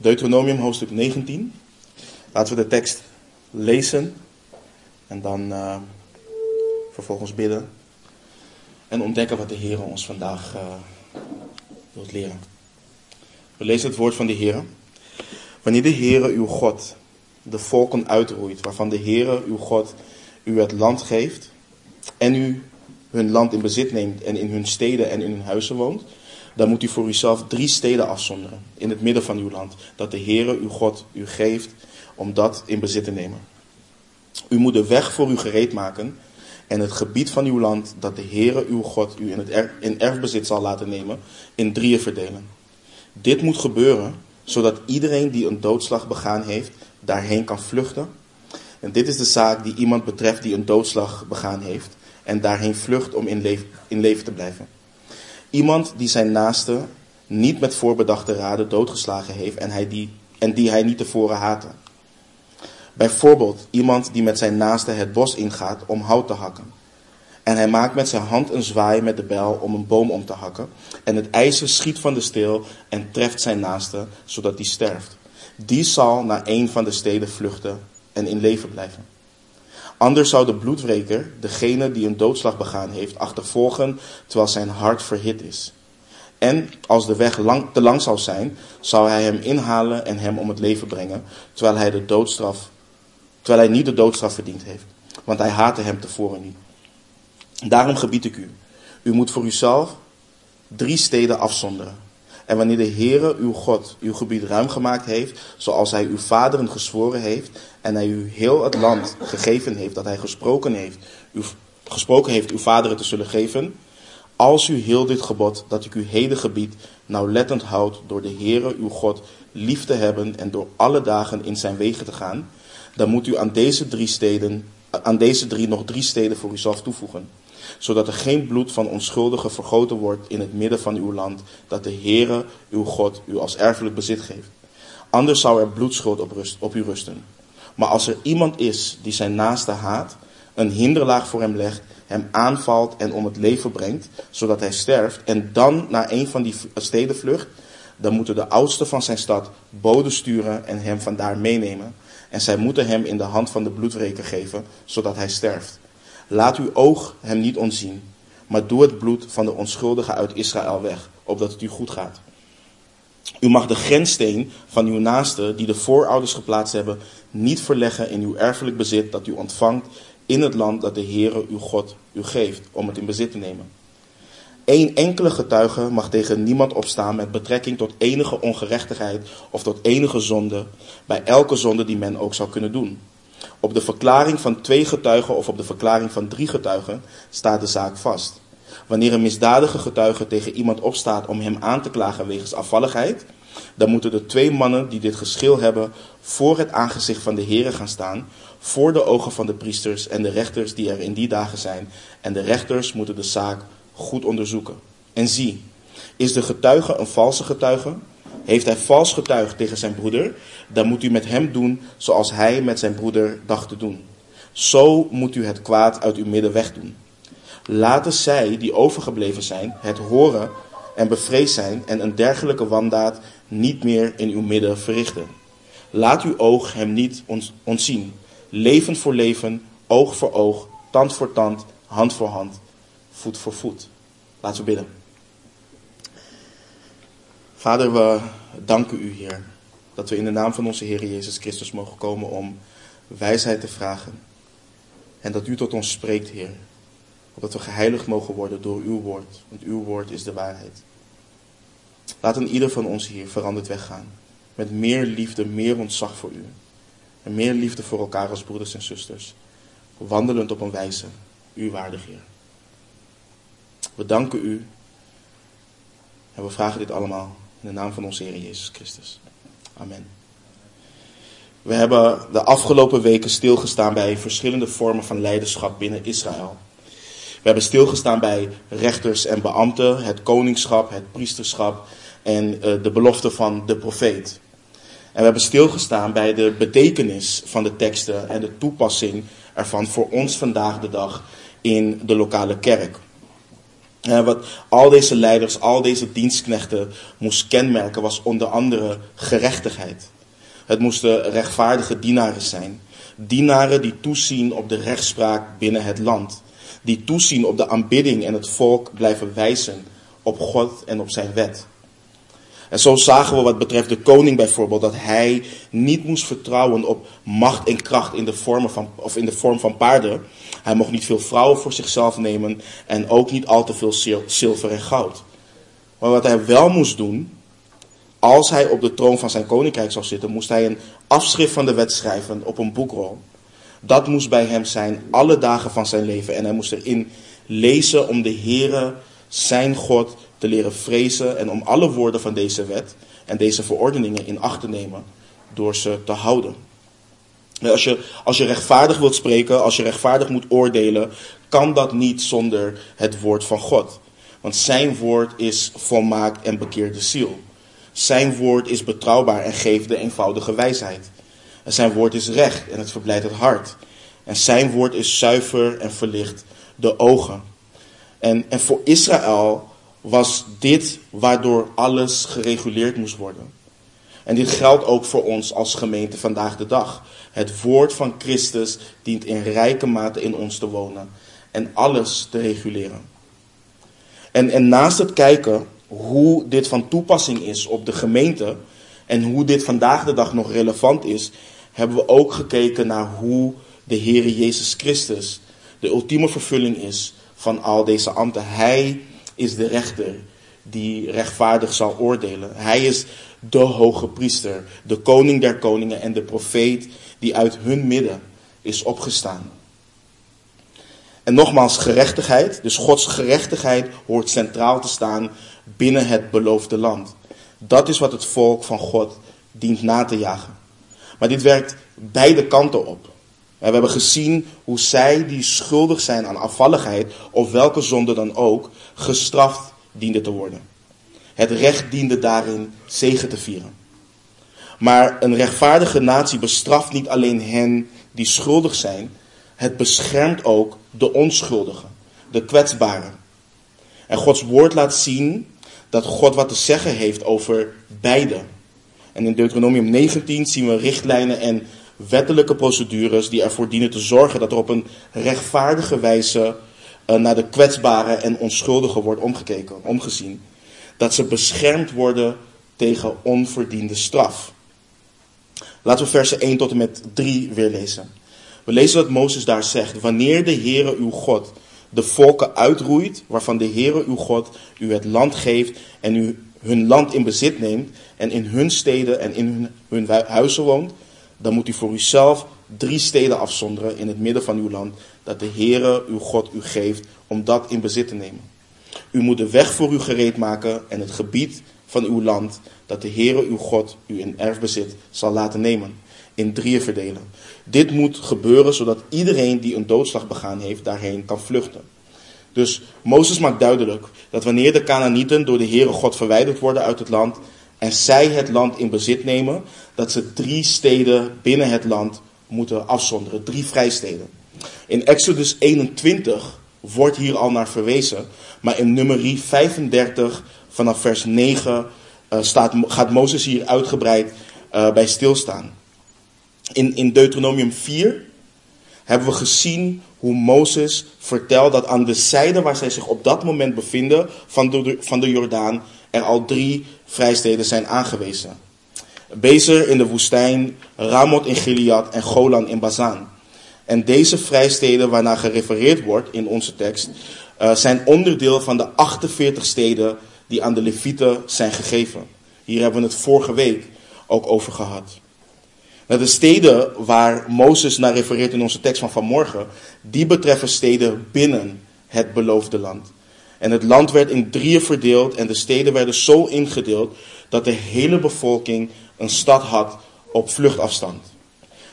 Deuteronomium hoofdstuk 19. Laten we de tekst lezen en dan uh, vervolgens bidden en ontdekken wat de Heer ons vandaag uh, wil leren. We lezen het woord van de Heer. Wanneer de Heere uw God de volken uitroeit, waarvan de Heere uw God u het land geeft en u hun land in bezit neemt en in hun steden en in hun huizen woont, dan moet u voor uzelf drie steden afzonderen in het midden van uw land, dat de Heere uw God u geeft om dat in bezit te nemen. U moet de weg voor u gereed maken en het gebied van uw land dat de Heere uw God u in, het in erfbezit zal laten nemen, in drieën verdelen. Dit moet gebeuren zodat iedereen die een doodslag begaan heeft, daarheen kan vluchten. En dit is de zaak die iemand betreft die een doodslag begaan heeft en daarheen vlucht om in, in leven te blijven. Iemand die zijn naaste niet met voorbedachte raden doodgeslagen heeft en, hij die, en die hij niet tevoren haatte. Bijvoorbeeld iemand die met zijn naaste het bos ingaat om hout te hakken. En hij maakt met zijn hand een zwaai met de bijl om een boom om te hakken. En het ijzer schiet van de steel en treft zijn naaste, zodat die sterft. Die zal naar een van de steden vluchten en in leven blijven. Anders zou de bloedwreker, degene die een doodslag begaan heeft, achtervolgen terwijl zijn hart verhit is. En als de weg lang, te lang zou zijn, zou hij hem inhalen en hem om het leven brengen, terwijl hij, de doodstraf, terwijl hij niet de doodstraf verdiend heeft. Want hij haatte hem tevoren niet. Daarom gebied ik u. U moet voor uzelf drie steden afzonderen. En wanneer de Heere uw God uw gebied ruim gemaakt heeft, zoals hij uw vaderen gezworen heeft, en hij u heel het land gegeven heeft dat hij gesproken heeft, uw, gesproken heeft uw vaderen te zullen geven, als u heel dit gebod dat ik u heden gebied nauwlettend houdt door de Heere uw God lief te hebben en door alle dagen in zijn wegen te gaan, dan moet u aan deze drie steden, aan deze drie nog drie steden voor uzelf toevoegen zodat er geen bloed van onschuldigen vergoten wordt in het midden van uw land, dat de Heere, uw God, u als erfelijk bezit geeft. Anders zou er bloedschuld op, u rusten. Maar als er iemand is die zijn naaste haat, een hinderlaag voor hem legt, hem aanvalt en om het leven brengt, zodat hij sterft, en dan naar een van die steden vlucht, dan moeten de oudsten van zijn stad boden sturen en hem vandaar meenemen. En zij moeten hem in de hand van de bloedwreker geven, zodat hij sterft. Laat uw oog hem niet ontzien, maar doe het bloed van de onschuldigen uit Israël weg, opdat het u goed gaat. U mag de grenssteen van uw naaste, die de voorouders geplaatst hebben, niet verleggen in uw erfelijk bezit dat u ontvangt in het land dat de Heere uw God u geeft, om het in bezit te nemen. Eén enkele getuige mag tegen niemand opstaan met betrekking tot enige ongerechtigheid of tot enige zonde, bij elke zonde die men ook zou kunnen doen. Op de verklaring van twee getuigen of op de verklaring van drie getuigen staat de zaak vast. Wanneer een misdadige getuige tegen iemand opstaat om hem aan te klagen wegens afvalligheid, dan moeten de twee mannen die dit geschil hebben voor het aangezicht van de Heeren gaan staan, voor de ogen van de priesters en de rechters die er in die dagen zijn. En de rechters moeten de zaak goed onderzoeken. En zie, is de getuige een valse getuige? Heeft hij vals getuigd tegen zijn broeder, dan moet u met hem doen zoals hij met zijn broeder dacht te doen. Zo moet u het kwaad uit uw midden wegdoen. Laten zij die overgebleven zijn het horen en bevreesd zijn en een dergelijke wandaad niet meer in uw midden verrichten. Laat uw oog hem niet ontzien. Leven voor leven, oog voor oog, tand voor tand, hand voor hand, voet voor voet. Laten we bidden. Vader, we danken u, Heer, dat we in de naam van onze Heer Jezus Christus mogen komen om wijsheid te vragen. En dat u tot ons spreekt, Heer. Opdat we geheiligd mogen worden door uw woord, want uw woord is de waarheid. Laat een ieder van ons hier veranderd weggaan. Met meer liefde, meer ontzag voor u. En meer liefde voor elkaar als broeders en zusters. Wandelend op een wijze, u waardig Heer. We danken u. En we vragen dit allemaal in de naam van onze Heer Jezus Christus. Amen. We hebben de afgelopen weken stilgestaan bij verschillende vormen van leiderschap binnen Israël. We hebben stilgestaan bij rechters en beambten, het koningschap, het priesterschap en eh, de belofte van de profeet. En we hebben stilgestaan bij de betekenis van de teksten en de toepassing ervan voor ons vandaag de dag in de lokale kerk. Wat al deze leiders, al deze dienstknechten moest kenmerken, was onder andere gerechtigheid. Het moesten rechtvaardige dienaren zijn. Dienaren die toezien op de rechtspraak binnen het land. Die toezien op de aanbidding en het volk blijven wijzen op God en op zijn wet. En zo zagen we wat betreft de koning bijvoorbeeld dat hij niet moest vertrouwen op macht en kracht in de, vormen van, of in de vorm van paarden. Hij mocht niet veel vrouwen voor zichzelf nemen en ook niet al te veel zilver en goud. Maar wat hij wel moest doen, als hij op de troon van zijn koninkrijk zou zitten, moest hij een afschrift van de wet schrijven op een boekrol. Dat moest bij hem zijn alle dagen van zijn leven. En hij moest erin lezen om de Heere, zijn God, te leren vrezen en om alle woorden van deze wet en deze verordeningen in acht te nemen door ze te houden. Als je, als je rechtvaardig wilt spreken, als je rechtvaardig moet oordelen, kan dat niet zonder het woord van God. Want zijn woord is volmaakt en bekeert de ziel. Zijn woord is betrouwbaar en geeft de eenvoudige wijsheid. En zijn woord is recht en het verblijdt het hart. En zijn woord is zuiver en verlicht de ogen. En, en voor Israël was dit waardoor alles gereguleerd moest worden. En dit geldt ook voor ons als gemeente vandaag de dag. Het woord van Christus dient in rijke mate in ons te wonen en alles te reguleren. En, en naast het kijken hoe dit van toepassing is op de gemeente en hoe dit vandaag de dag nog relevant is, hebben we ook gekeken naar hoe de Heere Jezus Christus de ultieme vervulling is van al deze ambten. Hij is de rechter die rechtvaardig zal oordelen. Hij is de hoge priester, de koning der koningen en de profeet die uit hun midden is opgestaan. En nogmaals, gerechtigheid, dus Gods gerechtigheid hoort centraal te staan binnen het beloofde land. Dat is wat het volk van God dient na te jagen. Maar dit werkt beide kanten op. We hebben gezien hoe zij die schuldig zijn aan afvalligheid, of welke zonde dan ook, gestraft dienden te worden. Het recht diende daarin zegen te vieren. Maar een rechtvaardige natie bestraft niet alleen hen die schuldig zijn, het beschermt ook de onschuldigen, de kwetsbaren. En Gods woord laat zien dat God wat te zeggen heeft over beide. En in Deuteronomium 19 zien we richtlijnen en wettelijke procedures die ervoor dienen te zorgen dat er op een rechtvaardige wijze eh, naar de kwetsbaren en onschuldigen wordt omgekeken, omgezien. Dat ze beschermd worden tegen onverdiende straf. Laten we versen 1 tot en met 3 weer lezen. We lezen dat Mozes daar zegt: Wanneer de Heere uw God de volken uitroeit, waarvan de Heere uw God u het land geeft en u hun land in bezit neemt en in hun steden en in hun, hun huizen woont, dan moet u voor uzelf drie steden afzonderen in het midden van uw land, dat de Heere uw God u geeft om dat in bezit te nemen. U moet de weg voor u gereed maken en het gebied van uw land, dat de Heere uw God u in erfbezit zal laten nemen, in drieën verdelen. Dit moet gebeuren zodat iedereen die een doodslag begaan heeft daarheen kan vluchten. Dus Mozes maakt duidelijk dat wanneer de Canaanieten door de Heere God verwijderd worden uit het land en zij het land in bezit nemen, dat ze drie steden binnen het land moeten afzonderen, drie vrijsteden. In Exodus 21 wordt hier al naar verwezen, maar in nummerie 35 vanaf vers 9 uh, staat, gaat Mozes hier uitgebreid uh, bij stilstaan. In, in Deuteronomium 4 hebben we gezien hoe Mozes vertelt dat aan de zijde waar zij zich op dat moment bevinden van de, van de Jordaan er al drie vrijsteden zijn aangewezen. Bezer in de woestijn, Ramoth in Gilead en Golan in Bazaan. En deze vrijsteden waarnaar gerefereerd wordt in onze tekst, uh, zijn onderdeel van de 48 steden die aan de Levieten zijn gegeven. Hier hebben we het vorige week ook over gehad. Nou, de steden waar Mozes naar refereert in onze tekst van vanmorgen, die betreffen steden binnen het beloofde land. En het land werd in drieën verdeeld en de steden werden zo ingedeeld dat de hele bevolking een stad had op vluchtafstand.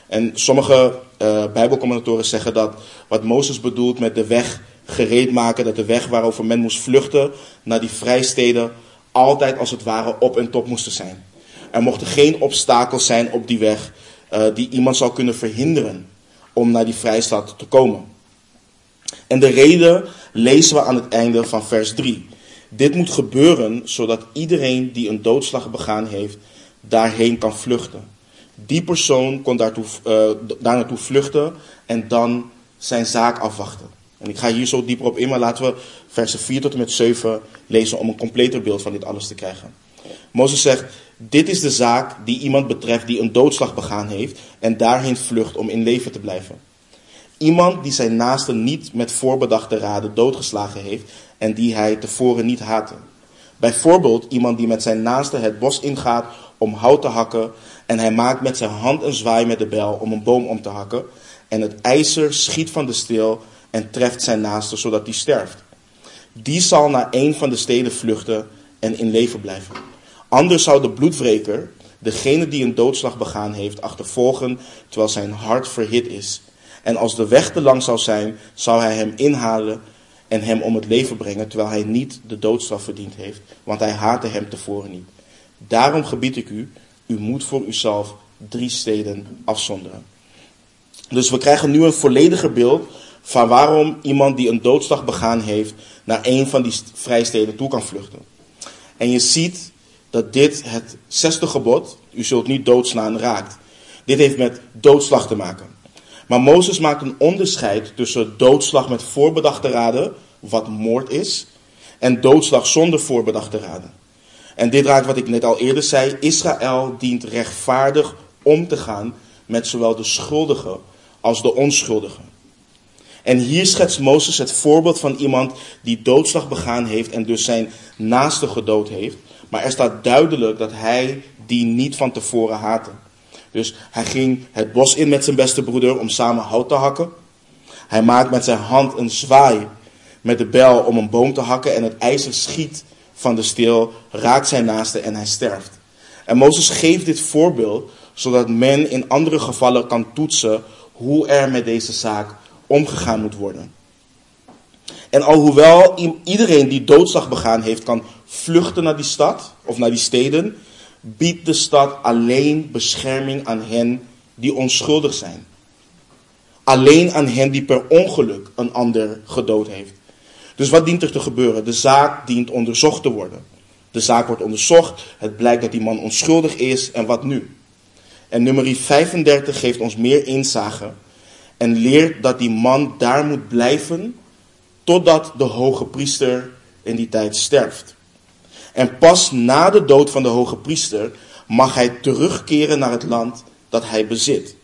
En sommige uh, Bijbelcommentatoren zeggen dat wat Mozes bedoelt met de weg gereed maken, dat de weg waarover men moest vluchten naar die vrijsteden altijd als het ware op en top moesten zijn. Er mochten geen obstakels zijn op die weg uh, die iemand zou kunnen verhinderen om naar die vrijstad te komen. En de reden lezen we aan het einde van vers 3. Dit moet gebeuren zodat iedereen die een doodslag begaan heeft, daarheen kan vluchten. Die persoon kon daartoe, uh, daar naartoe vluchten en dan zijn zaak afwachten. En ik ga hier zo dieper op in, maar laten we versen 4 tot en met 7 lezen om een completer beeld van dit alles te krijgen. Mozes zegt, dit is de zaak die iemand betreft die een doodslag begaan heeft en daarheen vlucht om in leven te blijven. Iemand die zijn naaste niet met voorbedachte raden doodgeslagen heeft en die hij tevoren niet haatte. Bijvoorbeeld iemand die met zijn naaste het bos ingaat om hout te hakken en hij maakt met zijn hand een zwaai met de bel om een boom om te hakken en het ijzer schiet van de steel en treft zijn naaste zodat hij sterft. Die zal naar een van de steden vluchten en in leven blijven. Anders zou de bloedwreker, degene die een doodslag begaan heeft, achtervolgen terwijl zijn hart verhit is. En als de weg te lang zou zijn, zou hij hem inhalen en hem om het leven brengen, terwijl hij niet de doodstraf verdiend heeft, want hij haatte hem tevoren niet. Daarom gebied ik u, u moet voor uzelf drie steden afzonderen. Dus we krijgen nu een vollediger beeld van waarom iemand die een doodslag begaan heeft naar een van die vrijsteden toe kan vluchten. En je ziet dat dit het zesde gebod, u zult niet doodslaan, raakt. Dit heeft met doodslag te maken. Maar Mozes maakt een onderscheid tussen doodslag met voorbedachte raden, wat moord is, en doodslag zonder voorbedachte raden. En dit raakt wat ik net al eerder zei, Israël dient rechtvaardig om te gaan met zowel de schuldigen als de onschuldigen. En hier schetst Mozes het voorbeeld van iemand die doodslag begaan heeft en dus zijn naaste gedood heeft. Maar er staat duidelijk dat hij die niet van tevoren haatte. Dus hij ging het bos in met zijn beste broeder om samen hout te hakken. Hij maakt met zijn hand een zwaai met de bel om een boom te hakken en het ijzer schiet van de steel, raakt zijn naaste en hij sterft. En Mozes geeft dit voorbeeld zodat men in andere gevallen kan toetsen hoe er met deze zaak omgegaan moet worden. En alhoewel iedereen die doodslag begaan heeft kan vluchten naar die stad of naar die steden, biedt de stad alleen bescherming aan hen die onschuldig zijn. Alleen aan hen die per ongeluk een ander gedood heeft. Dus wat dient er te gebeuren? De zaak dient onderzocht te worden. De zaak wordt onderzocht, het blijkt dat die man onschuldig is en wat nu? En nummer 35 geeft ons meer inzage en leert dat die man daar moet blijven totdat de hoge priester in die tijd sterft. En pas na de dood van de hoge priester mag hij terugkeren naar het land dat hij bezit.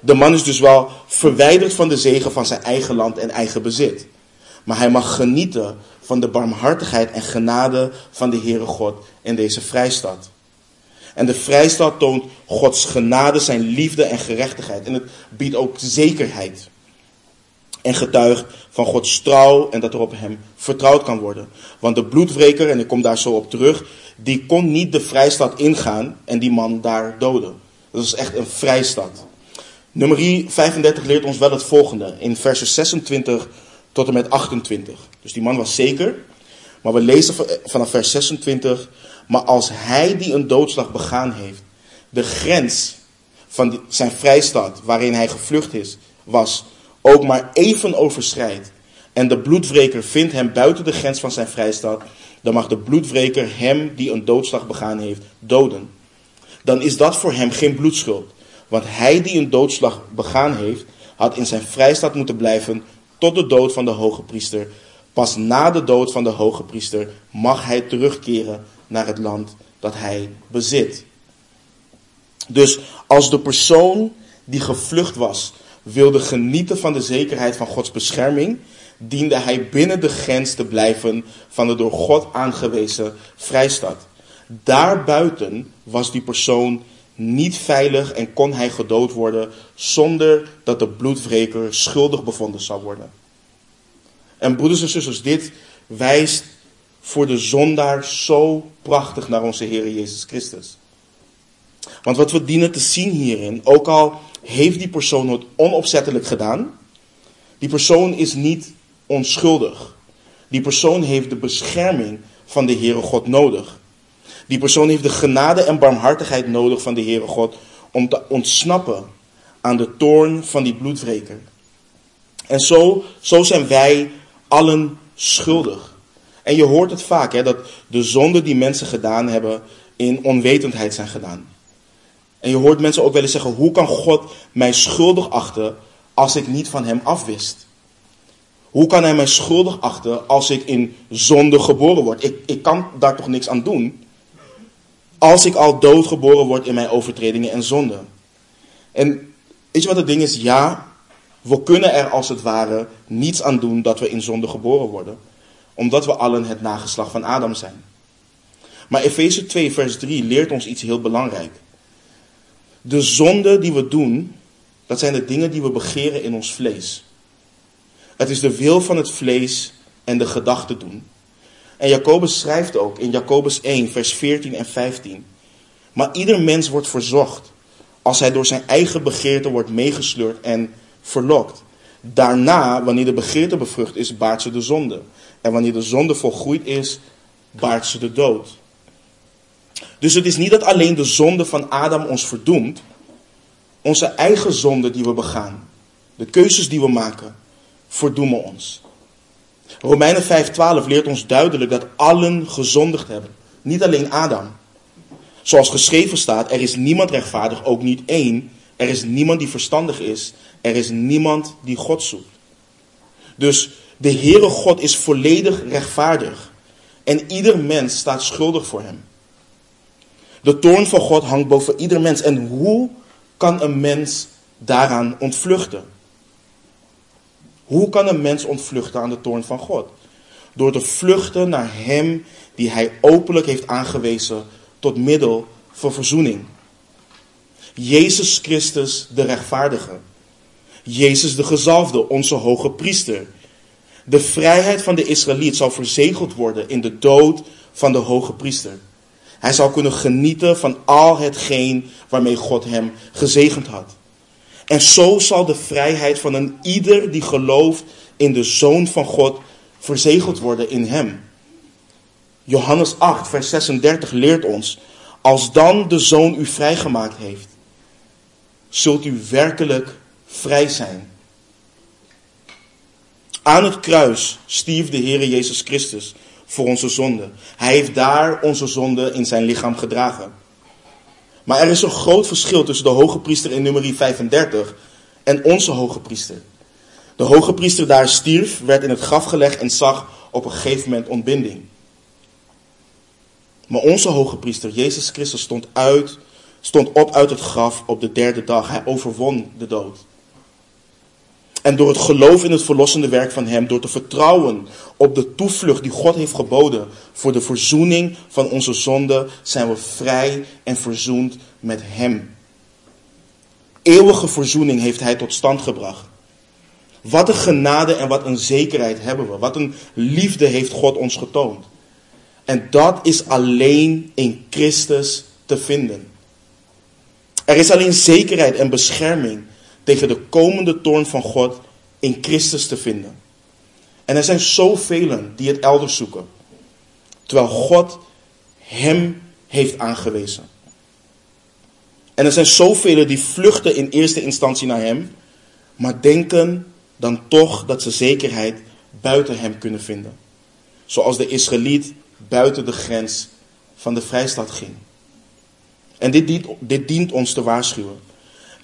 De man is dus wel verwijderd van de zegen van zijn eigen land en eigen bezit. Maar hij mag genieten van de barmhartigheid en genade van de Heere God in deze vrijstad. En de vrijstad toont Gods genade, zijn liefde en gerechtigheid. En het biedt ook zekerheid. En getuigt van Gods trouw en dat er op hem vertrouwd kan worden. Want de bloedwreker, en ik kom daar zo op terug, die kon niet de vrijstad ingaan en die man daar doden. Dat is echt een vrijstad. Nummer 35 leert ons wel het volgende in versen 26 tot en met 28. Dus die man was zeker. Maar we lezen vanaf vers 26. Maar als hij die een doodslag begaan heeft, de grens van zijn vrijstad waarin hij gevlucht is, was, ook maar even overschrijdt. En de bloedwreker vindt hem buiten de grens van zijn vrijstad, dan mag de bloedwreker hem die een doodslag begaan heeft, doden. Dan is dat voor hem geen bloedschuld. Want hij die een doodslag begaan heeft, had in zijn vrijstad moeten blijven tot de dood van de hoge priester. Pas na de dood van de hoge priester mag hij terugkeren naar het land dat hij bezit. Dus als de persoon die gevlucht was wilde genieten van de zekerheid van Gods bescherming, diende hij binnen de grens te blijven van de door God aangewezen vrijstad. Daarbuiten was die persoon niet veilig en kon hij gedood worden zonder dat de bloedwreker schuldig bevonden zou worden. En broeders en zusters, dit wijst voor de zondaar zo prachtig naar onze Heer Jezus Christus. Want wat we dienen te zien hierin, ook al heeft die persoon het onopzettelijk gedaan, die persoon is niet onschuldig. Die persoon heeft de bescherming van de Heere God nodig. Die persoon heeft de genade en barmhartigheid nodig van de Heere God om te ontsnappen aan de toorn van die bloedwreker. En zo, zo zijn wij allen schuldig. En je hoort het vaak, hè, dat de zonden die mensen gedaan hebben in onwetendheid zijn gedaan. En je hoort mensen ook wel eens zeggen, hoe kan God mij schuldig achten als ik niet van hem afwist? Hoe kan hij mij schuldig achten als ik in zonde geboren word? Ik, ik kan daar toch niks aan doen? Als ik al doodgeboren word in mijn overtredingen en zonden. En weet je wat het ding is? Ja, we kunnen er als het ware niets aan doen dat we in zonde geboren worden. Omdat we allen het nageslag van Adam zijn. Maar Efeze 2, vers 3 leert ons iets heel belangrijk. De zonde die we doen, dat zijn de dingen die we begeren in ons vlees. Het is de wil van het vlees en de gedachten doen. En Jacobus schrijft ook in Jacobus 1, vers 14 en 15. Maar ieder mens wordt verzocht als hij door zijn eigen begeerte wordt meegesleurd en verlokt. Daarna, wanneer de begeerte bevrucht is, baart ze de zonde. En wanneer de zonde volgroeid is, baart ze de dood. Dus het is niet dat alleen de zonde van Adam ons verdoemt. Onze eigen zonde die we begaan, de keuzes die we maken, verdoemen ons. Romeinen 5:12 leert ons duidelijk dat allen gezondigd hebben. Niet alleen Adam. Zoals geschreven staat, er is niemand rechtvaardig, ook niet één. Er is niemand die verstandig is. Er is niemand die God zoekt. Dus de Heere God is volledig rechtvaardig. En ieder mens staat schuldig voor hem. De toorn van God hangt boven ieder mens. En hoe kan een mens daaraan ontvluchten? Hoe kan een mens ontvluchten aan de toorn van God? Door te vluchten naar Hem die Hij openlijk heeft aangewezen tot middel van verzoening. Jezus Christus de rechtvaardige. Jezus de gezalfde, onze hoge priester. De vrijheid van de Israëliet zal verzegeld worden in de dood van de hoge priester. Hij zal kunnen genieten van al hetgeen waarmee God hem gezegend had. En zo zal de vrijheid van een ieder die gelooft in de Zoon van God verzegeld worden in hem. Johannes 8, vers 36 leert ons, als dan de Zoon u vrijgemaakt heeft, zult u werkelijk vrij zijn. Aan het kruis stierf de Heer Jezus Christus voor onze zonde. Hij heeft daar onze zonde in zijn lichaam gedragen. Maar er is een groot verschil tussen de hoge priester in nummer 35 en onze hoge priester. De hoge priester daar stierf, werd in het graf gelegd en zag op een gegeven moment ontbinding. Maar onze hoge priester, Jezus Christus, stond, uit, stond op uit het graf op de derde dag. Hij overwon de dood. En door het geloof in het verlossende werk van Hem, door te vertrouwen op de toevlucht die God heeft geboden voor de verzoening van onze zonde, zijn we vrij en verzoend met Hem. Eeuwige verzoening heeft Hij tot stand gebracht. Wat een genade en wat een zekerheid hebben we. Wat een liefde heeft God ons getoond. En dat is alleen in Christus te vinden. Er is alleen zekerheid en bescherming tegen de komende toorn van God in Christus te vinden. En er zijn zoveel die het elders zoeken. Terwijl God hem heeft aangewezen. En er zijn zoveel die vluchten in eerste instantie naar hem, maar denken dan toch dat ze zekerheid buiten hem kunnen vinden. Zoals de Israëliet buiten de grens van de vrijstad ging. En dit dient, dit dient ons te waarschuwen.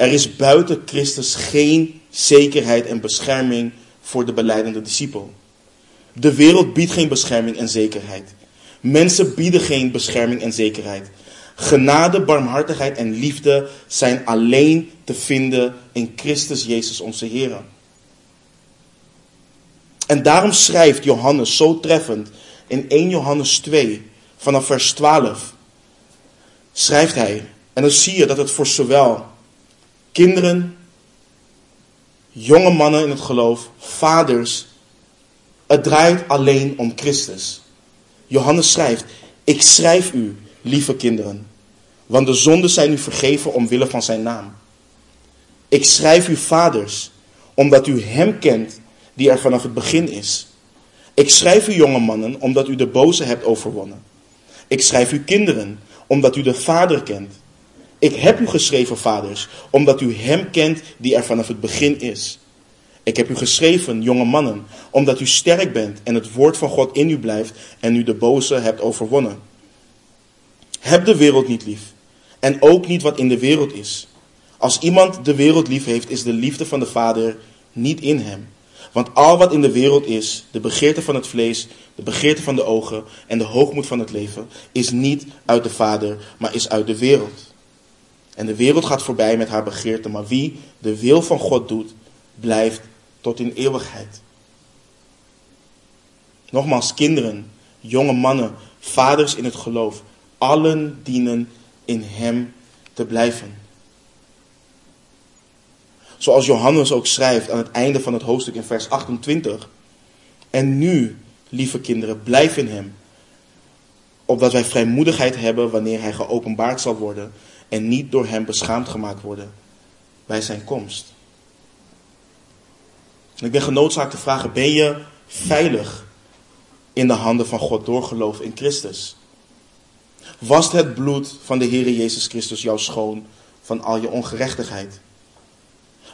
Er is buiten Christus geen zekerheid en bescherming voor de beleidende discipel. De wereld biedt geen bescherming en zekerheid. Mensen bieden geen bescherming en zekerheid. Genade, barmhartigheid en liefde zijn alleen te vinden in Christus Jezus onze Heer. En daarom schrijft Johannes zo treffend in 1 Johannes 2 vanaf vers 12. Schrijft hij, en dan zie je dat het voor zowel kinderen, jonge mannen in het geloof, vaders. Het draait alleen om Christus. Johannes schrijft: Ik schrijf u, lieve kinderen, want de zonden zijn u vergeven omwille van zijn naam. Ik schrijf u, vaders, omdat u hem kent die er vanaf het begin is. Ik schrijf u, jonge mannen, omdat u de boze hebt overwonnen. Ik schrijf u, kinderen, omdat u de Vader kent. Ik heb u geschreven, vaders, omdat u hem kent die er vanaf het begin is. Ik heb u geschreven, jonge mannen, omdat u sterk bent en het woord van God in u blijft en u de boze hebt overwonnen. Heb de wereld niet lief en ook niet wat in de wereld is. Als iemand de wereld lief heeft, is de liefde van de Vader niet in hem. Want al wat in de wereld is, de begeerte van het vlees, de begeerte van de ogen en de hoogmoed van het leven, is niet uit de Vader, maar is uit de wereld. En de wereld gaat voorbij met haar begeerte, maar wie de wil van God doet, blijft tot in eeuwigheid. Nogmaals, kinderen, jonge mannen, vaders in het geloof, allen dienen in Hem te blijven. Zoals Johannes ook schrijft aan het einde van het hoofdstuk in vers 28. En nu, lieve kinderen, blijf in Hem, opdat wij vrijmoedigheid hebben wanneer Hij geopenbaard zal worden en niet door Hem beschaamd gemaakt worden bij Zijn komst. En ik ben genoodzaakt te vragen, ben je veilig in de handen van God door geloof in Christus? Wast het bloed van de Heer Jezus Christus jou schoon van al je ongerechtigheid?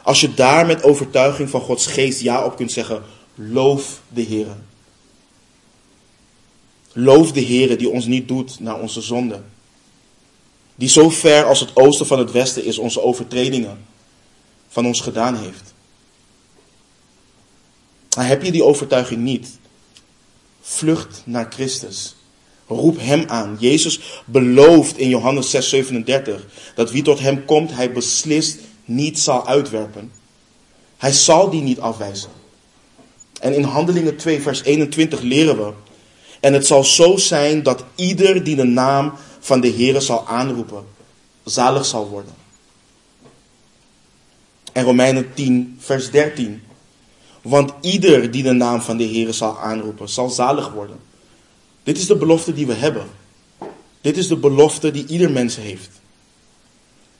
Als je daar met overtuiging van Gods geest ja op kunt zeggen, loof de Heer. Loof de Heer die ons niet doet naar onze zonde. Die zo ver als het oosten van het westen is onze overtredingen van ons gedaan heeft. Maar heb je die overtuiging niet? Vlucht naar Christus. Roep hem aan. Jezus belooft in Johannes 6:37 dat wie tot hem komt, hij beslist niet zal uitwerpen. Hij zal die niet afwijzen. En in Handelingen 2 vers 21 leren we. En het zal zo zijn dat ieder die de naam van de Heere zal aanroepen, zalig zal worden. En Romeinen 10 vers 13. Want ieder die de naam van de Heer zal aanroepen, zal zalig worden. Dit is de belofte die we hebben. Dit is de belofte die ieder mens heeft.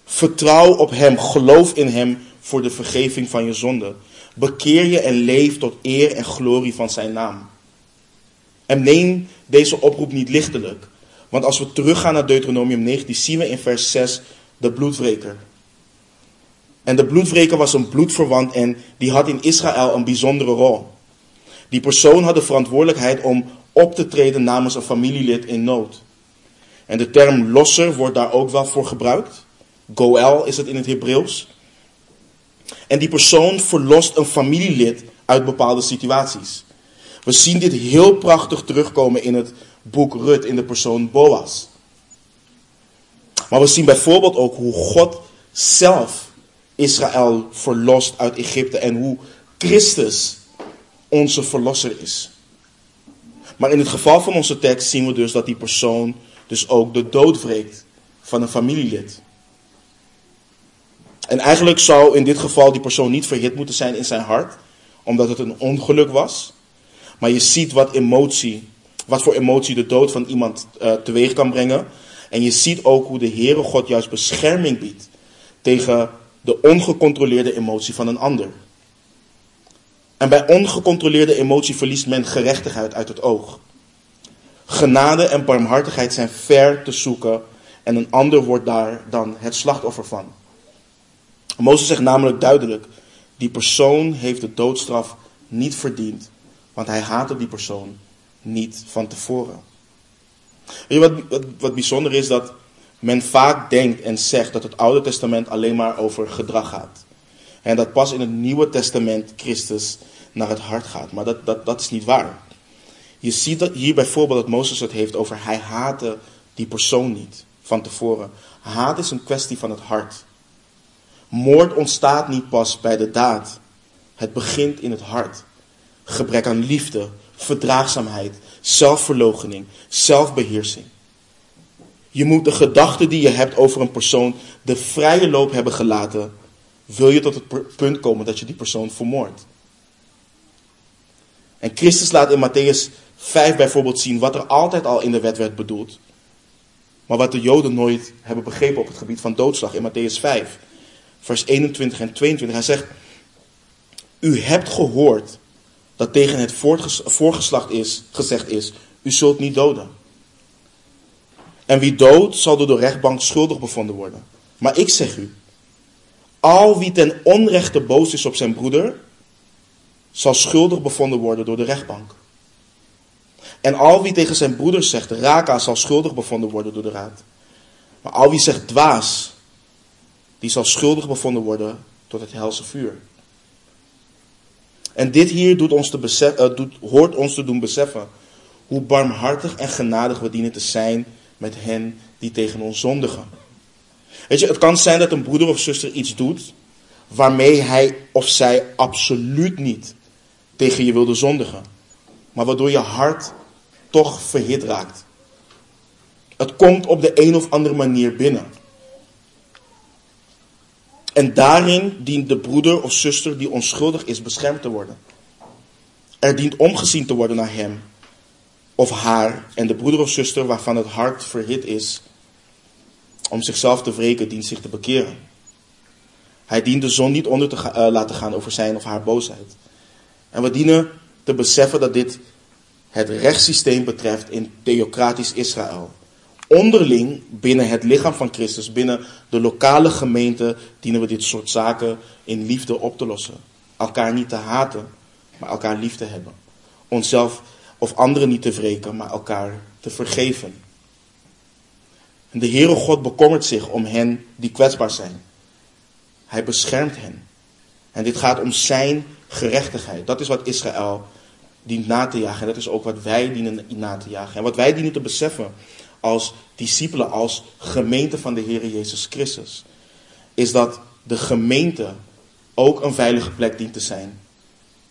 Vertrouw op Hem, geloof in Hem voor de vergeving van je zonde. Bekeer je en leef tot eer en glorie van Zijn naam. En neem deze oproep niet lichtelijk. Want als we teruggaan naar Deuteronomium 19, zien we in vers 6 de bloedwreker. En de bloedwreker was een bloedverwant en die had in Israël een bijzondere rol. Die persoon had de verantwoordelijkheid om op te treden namens een familielid in nood. En de term losser wordt daar ook wel voor gebruikt. Goel is het in het Hebreeuws. En die persoon verlost een familielid uit bepaalde situaties. We zien dit heel prachtig terugkomen in het boek Rut in de persoon Boas. Maar we zien bijvoorbeeld ook hoe God zelf Israël verlost uit Egypte en hoe Christus onze verlosser is. Maar in het geval van onze tekst zien we dus dat die persoon dus ook de dood wreekt van een familielid. En eigenlijk zou in dit geval die persoon niet verhit moeten zijn in zijn hart, omdat het een ongeluk was. Maar je ziet wat emotie, wat voor emotie de dood van iemand uh, teweeg kan brengen. En je ziet ook hoe de Heere God juist bescherming biedt tegen de ongecontroleerde emotie van een ander. En bij ongecontroleerde emotie verliest men gerechtigheid uit het oog. Genade en barmhartigheid zijn ver te zoeken en een ander wordt daar dan het slachtoffer van. Mozes zegt namelijk duidelijk: die persoon heeft de doodstraf niet verdiend, want hij haatte die persoon niet van tevoren. Weet je wat, wat, wat bijzonder is dat men vaak denkt en zegt dat het Oude Testament alleen maar over gedrag gaat. En dat pas in het Nieuwe Testament Christus naar het hart gaat. Maar dat, dat, dat is niet waar. Je ziet dat hier bijvoorbeeld dat Mozes het heeft over hij haatte die persoon niet van tevoren. Haat is een kwestie van het hart. Moord ontstaat niet pas bij de daad. Het begint in het hart. Gebrek aan liefde, verdraagzaamheid, zelfverloochening, zelfbeheersing. Je moet de gedachten die je hebt over een persoon de vrije loop hebben gelaten. Wil je tot het punt komen dat je die persoon vermoordt. En Christus laat in Matthäus 5 bijvoorbeeld zien wat er altijd al in de wet werd bedoeld. Maar wat de Joden nooit hebben begrepen op het gebied van doodslag in Matthäus 5. Vers 21 en 22. Hij zegt, u hebt gehoord dat tegen het voorgeslacht is, gezegd is, u zult niet doden. En wie dood zal door de rechtbank schuldig bevonden worden. Maar ik zeg u, al wie ten onrechte boos is op zijn broeder, zal schuldig bevonden worden door de rechtbank. En al wie tegen zijn broeders zegt, raka, zal schuldig bevonden worden door de raad. Maar al wie zegt dwaas, die zal schuldig bevonden worden tot het helse vuur. En dit hier doet ons te uh, doet, hoort ons te doen beseffen hoe barmhartig en genadig we dienen te zijn met hen die tegen ons zondigen. Weet je, het kan zijn dat een broeder of zuster iets doet waarmee hij of zij absoluut niet tegen je wilde zondigen, maar waardoor je hart toch verhit raakt. Het komt op de een of andere manier binnen. En daarin dient de broeder of zuster die onschuldig is beschermd te worden. Er dient omgezien te worden naar hem of haar en de broeder of zuster waarvan het hart verhit is om zichzelf te wreken, dient zich te bekeren. Hij dient de zon niet onder te uh, laten gaan over zijn of haar boosheid. En we dienen te beseffen dat dit het rechtssysteem betreft in theocratisch Israël. Onderling binnen het lichaam van Christus, binnen de lokale gemeente, dienen we dit soort zaken in liefde op te lossen. Elkaar niet te haten, maar elkaar lief te hebben. Onszelf of anderen niet te wreken, maar elkaar te vergeven. En de Heere God bekommert zich om hen die kwetsbaar zijn. Hij beschermt hen. En dit gaat om zijn gerechtigheid. Dat is wat Israël dient na te jagen. En dat is ook wat wij dienen na te jagen. En wat wij dienen te beseffen als discipelen, als gemeente van de Heer Jezus Christus, is dat de gemeente ook een veilige plek dient te zijn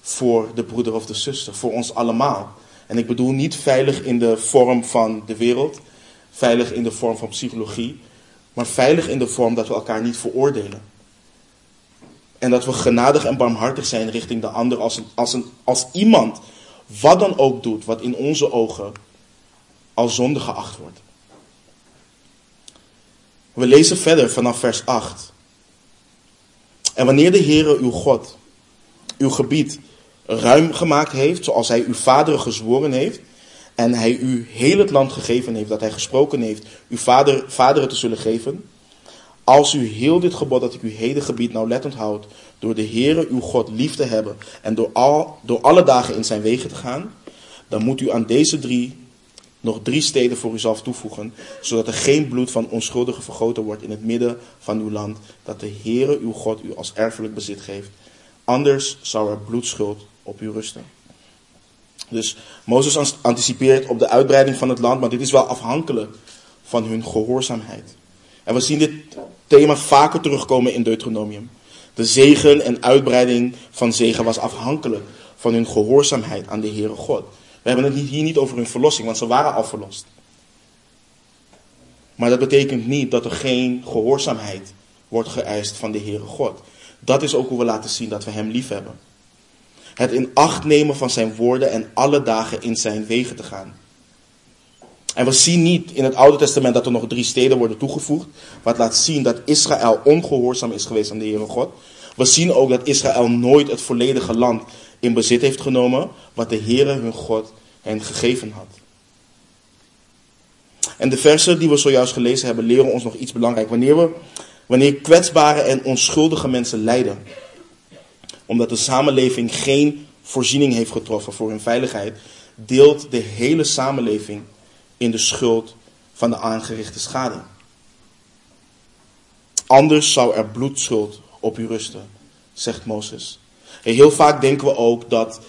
voor de broeder of de zuster, voor ons allemaal. En ik bedoel niet veilig in de vorm van de wereld, veilig in de vorm van psychologie, maar veilig in de vorm dat we elkaar niet veroordelen. En dat we genadig en barmhartig zijn richting de ander als, een, als, een, als iemand wat dan ook doet wat in onze ogen als zonde geacht wordt. We lezen verder vanaf vers 8. En wanneer de Heere uw God uw gebied ruim gemaakt heeft, zoals hij uw vaderen gezworen heeft, en hij u heel het land gegeven heeft, dat hij gesproken heeft, uw vader, vaderen te zullen geven, als u heel dit gebod dat ik uw heden gebied nauwlettend houdt, door de Heere uw God lief te hebben en door, al, door alle dagen in zijn wegen te gaan, dan moet u aan deze drie nog drie steden voor uzelf toevoegen, zodat er geen bloed van onschuldigen vergoten wordt in het midden van uw land, dat de Heere uw God u als erfelijk bezit geeft. Anders zou er bloedschuld op u rusten. Dus Mozes anticipeert op de uitbreiding van het land, maar dit is wel afhankelijk van hun gehoorzaamheid. En we zien dit thema vaker terugkomen in Deuteronomium. De zegen en uitbreiding van zegen was afhankelijk van hun gehoorzaamheid aan de Heere God. We hebben het hier niet over hun verlossing, want ze waren al verlost. Maar dat betekent niet dat er geen gehoorzaamheid wordt geëist van de Heere God. Dat is ook hoe we laten zien dat we Hem lief hebben. Het in acht nemen van Zijn woorden en alle dagen in Zijn wegen te gaan. En we zien niet in het Oude Testament dat er nog drie steden worden toegevoegd. Wat laat zien dat Israël ongehoorzaam is geweest aan de Heere God. We zien ook dat Israël nooit het volledige land in bezit heeft genomen. Wat de Heere hun God hen gegeven had. En de versen die we zojuist gelezen hebben leren ons nog iets belangrijks. Wanneer, we, wanneer kwetsbare en onschuldige mensen lijden. Omdat de samenleving geen voorziening heeft getroffen voor hun veiligheid. Deelt de hele samenleving in de schuld van de aangerichte schade. Anders zou er bloedschuld op u rusten, zegt Mozes. Heel vaak denken we ook dat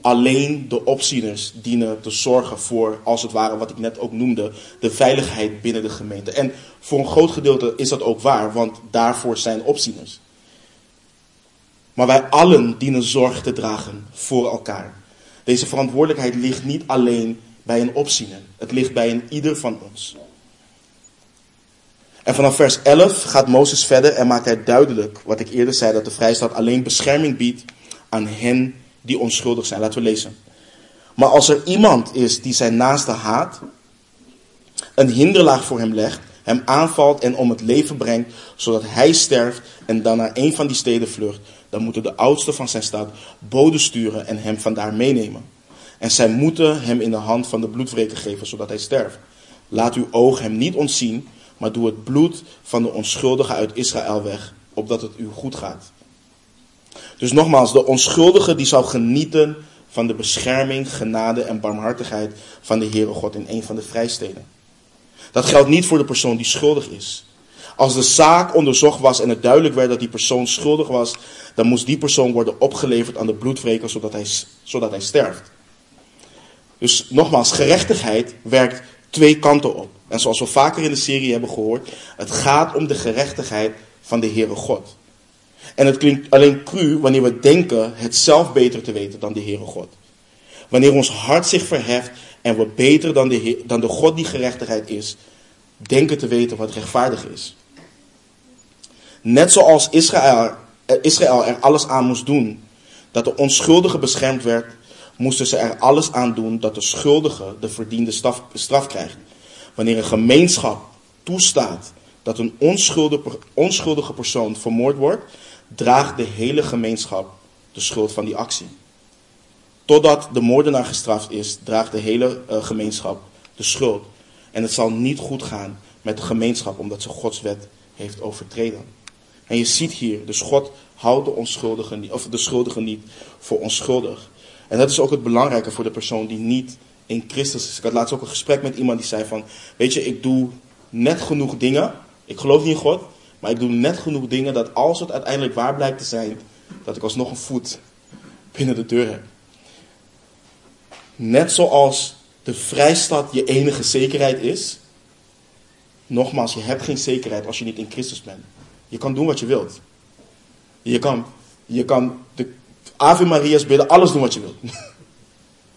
alleen de opzieners dienen te zorgen voor, als het ware, wat ik net ook noemde, de veiligheid binnen de gemeente. En voor een groot gedeelte is dat ook waar, want daarvoor zijn opzieners. Maar wij allen dienen zorg te dragen voor elkaar. Deze verantwoordelijkheid ligt niet alleen bij een opziener. Het ligt bij een ieder van ons. En vanaf vers 11 gaat Mozes verder en maakt hij duidelijk wat ik eerder zei, dat de vrijstaat alleen bescherming biedt aan hen die onschuldig zijn. Laten we lezen. Maar als er iemand is die zijn naaste haat, een hinderlaag voor hem legt, hem aanvalt en om het leven brengt, zodat hij sterft en dan naar een van die steden vlucht, dan moeten de oudsten van zijn stad boden sturen en hem vandaar meenemen. En zij moeten hem in de hand van de bloedwreker geven, zodat hij sterft. Laat uw oog hem niet ontzien, maar doe het bloed van de onschuldigen uit Israël weg, opdat het u goed gaat. Dus nogmaals, de onschuldige die zou genieten van de bescherming, genade en barmhartigheid van de Heere God in een van de vrijsteden. Dat geldt niet voor de persoon die schuldig is. Als de zaak onderzocht was en het duidelijk werd dat die persoon schuldig was, dan moest die persoon worden opgeleverd aan de bloedwreker zodat hij, zodat hij sterft. Dus nogmaals, gerechtigheid werkt twee kanten op. En zoals we vaker in de serie hebben gehoord, het gaat om de gerechtigheid van de Heere God. En het klinkt alleen cru wanneer we denken het zelf beter te weten dan de Heere God. Wanneer ons hart zich verheft en we beter dan de, dan de God die gerechtigheid is, denken te weten wat rechtvaardig is. Net zoals Israël, eh, Israël er alles aan moest doen dat de onschuldige beschermd werd, moesten ze er alles aan doen dat de schuldige de verdiende straf, straf krijgt. Wanneer een gemeenschap toestaat dat een onschuldige, onschuldige persoon vermoord wordt, draagt de hele gemeenschap de schuld van die actie. Totdat de moordenaar gestraft is, draagt de hele uh, gemeenschap de schuld. En het zal niet goed gaan met de gemeenschap omdat ze Gods wet heeft overtreden. En je ziet hier, dus God houdt de, onschuldige, of de schuldige niet voor onschuldig. En dat is ook het belangrijke voor de persoon die niet in Christus is. Ik had laatst ook een gesprek met iemand die zei van, weet je, ik doe net genoeg dingen. Ik geloof niet in God, maar ik doe net genoeg dingen dat als het uiteindelijk waar blijkt te zijn, dat ik alsnog een voet binnen de deur heb. Net zoals de vrijstad je enige zekerheid is. Nogmaals, je hebt geen zekerheid als je niet in Christus bent. Je kan doen wat je wilt. Je kan, je kan de Ave Maria's bidden, alles doen wat je wilt.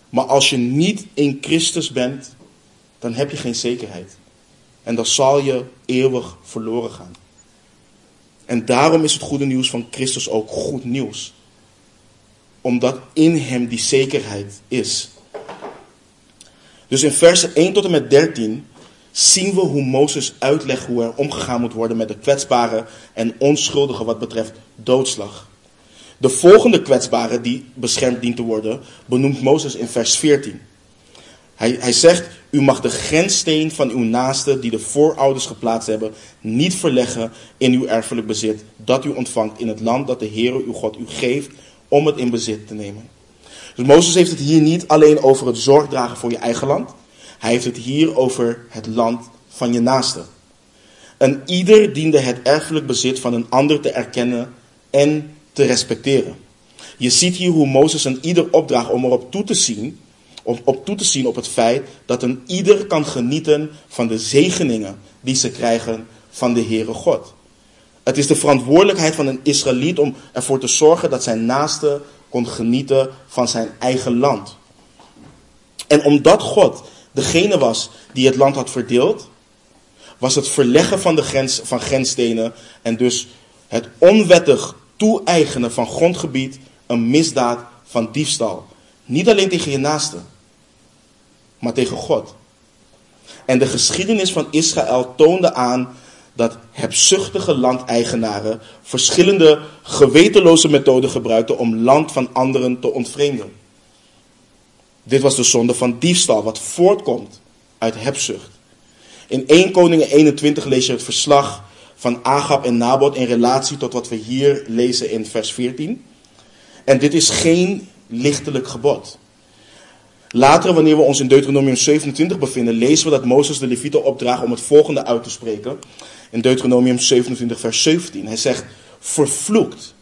Maar als je niet in Christus bent, dan heb je geen zekerheid. En dan zal je eeuwig verloren gaan. En daarom is het goede nieuws van Christus ook goed nieuws. Omdat in hem die zekerheid is. Dus in versen 1 tot en met 13 zien we hoe Mozes uitlegt hoe er omgegaan moet worden met de kwetsbare en onschuldige wat betreft doodslag. De volgende kwetsbare die beschermd dient te worden, benoemt Mozes in vers 14. Hij, hij zegt, u mag de grenssteen van uw naaste die de voorouders geplaatst hebben, niet verleggen in uw erfelijk bezit, dat u ontvangt in het land dat de Heere uw God u geeft om het in bezit te nemen. Dus Mozes heeft het hier niet alleen over het zorgdragen voor je eigen land. Hij heeft het hier over het land van je naaste. En ieder diende het erfelijk bezit van een ander te erkennen en te respecteren. Je ziet hier hoe Mozes een ieder opdraagt om erop toe te zien, op, op toe te zien op het feit dat een ieder kan genieten van de zegeningen die ze krijgen van de Heere God. Het is de verantwoordelijkheid van een Israëliet om ervoor te zorgen dat zijn naaste kon genieten van zijn eigen land. En omdat God degene was die het land had verdeeld, was het verleggen van de grens van grensstenen en dus het onwettig toe-eigenen van grondgebied een misdaad van diefstal. Niet alleen tegen je naaste, maar tegen God. En de geschiedenis van Israël toonde aan dat hebzuchtige landeigenaren verschillende gewetenloze methoden gebruikten om land van anderen te ontvreemden. Dit was de zonde van diefstal, wat voortkomt uit hebzucht. In 1 Koningen 21 lees je het verslag van Agab en Nabot in relatie tot wat we hier lezen in vers 14. En dit is geen lichtelijk gebod. Later, wanneer we ons in Deuteronomium 27 bevinden, lezen we dat Mozes de Levieten opdraagt om het volgende uit te spreken. In Deuteronomium 27, vers 17. Hij zegt: Vervloekt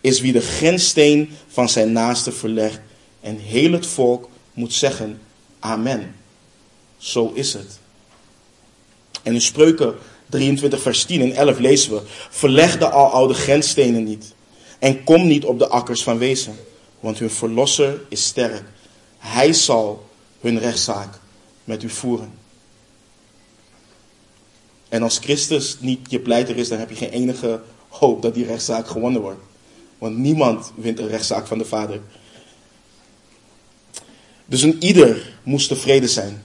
is wie de grenssteen van zijn naaste verlegt. En heel het volk moet zeggen: Amen. Zo is het. En in spreuken 23, vers 10 en 11 lezen we: Verleg de aloude grensstenen niet. En kom niet op de akkers van wezen. Want hun verlosser is sterk. Hij zal hun rechtszaak met u voeren. En als Christus niet je pleiter is, dan heb je geen enige hoop dat die rechtszaak gewonnen wordt. Want niemand wint een rechtszaak van de Vader. Dus een ieder moest tevreden zijn.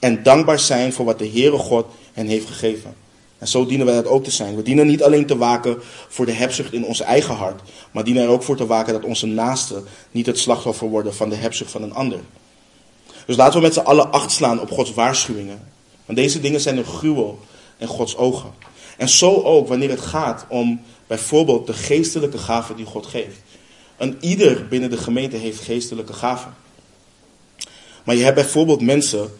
En dankbaar zijn voor wat de Heere God hen heeft gegeven. En zo dienen wij dat ook te zijn. We dienen niet alleen te waken voor de hebzucht in ons eigen hart, maar dienen er ook voor te waken dat onze naasten niet het slachtoffer worden van de hebzucht van een ander. Dus laten we met z'n allen acht slaan op Gods waarschuwingen. Want deze dingen zijn een gruwel in Gods ogen. En zo ook wanneer het gaat om bijvoorbeeld de geestelijke gaven die God geeft. Een ieder binnen de gemeente heeft geestelijke gaven. Maar je hebt bijvoorbeeld mensen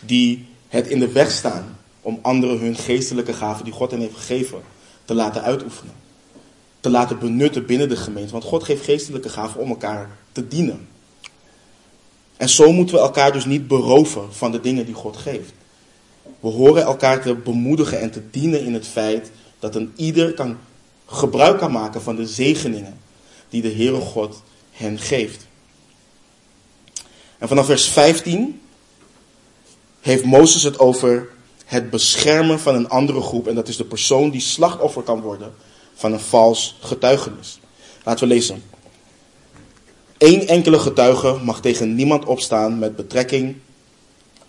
die het in de weg staan om anderen hun geestelijke gaven die God hen heeft gegeven te laten uitoefenen. Te laten benutten binnen de gemeente. Want God geeft geestelijke gaven om elkaar te dienen. En zo moeten we elkaar dus niet beroven van de dingen die God geeft. We horen elkaar te bemoedigen en te dienen in het feit dat een ieder kan gebruik kan maken van de zegeningen die de Heere God hen geeft. En vanaf vers 15 heeft Mozes het over het beschermen van een andere groep. En dat is de persoon die slachtoffer kan worden van een vals getuigenis. Laten we lezen. Eén enkele getuige mag tegen niemand opstaan met betrekking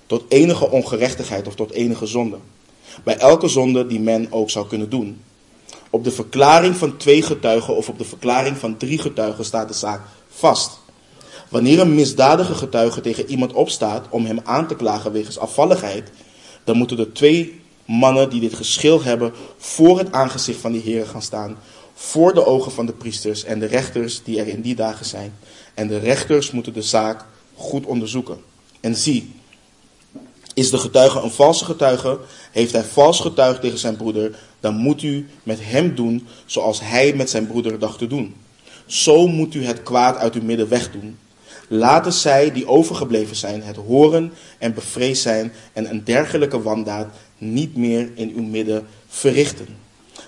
tot enige ongerechtigheid of tot enige zonde. Bij elke zonde die men ook zou kunnen doen. Op de verklaring van twee getuigen of op de verklaring van drie getuigen staat de zaak vast. Wanneer een misdadige getuige tegen iemand opstaat om hem aan te klagen wegens afvalligheid, dan moeten de twee mannen die dit geschil hebben voor het aangezicht van die heren gaan staan, voor de ogen van de priesters en de rechters die er in die dagen zijn. En de rechters moeten de zaak goed onderzoeken. En zie, is de getuige een valse getuige, heeft hij vals getuigd tegen zijn broeder, dan moet u met hem doen zoals hij met zijn broeder dacht te doen. Zo moet u het kwaad uit uw midden wegdoen. Laten zij die overgebleven zijn het horen en bevreesd zijn en een dergelijke wandaad niet meer in uw midden verrichten.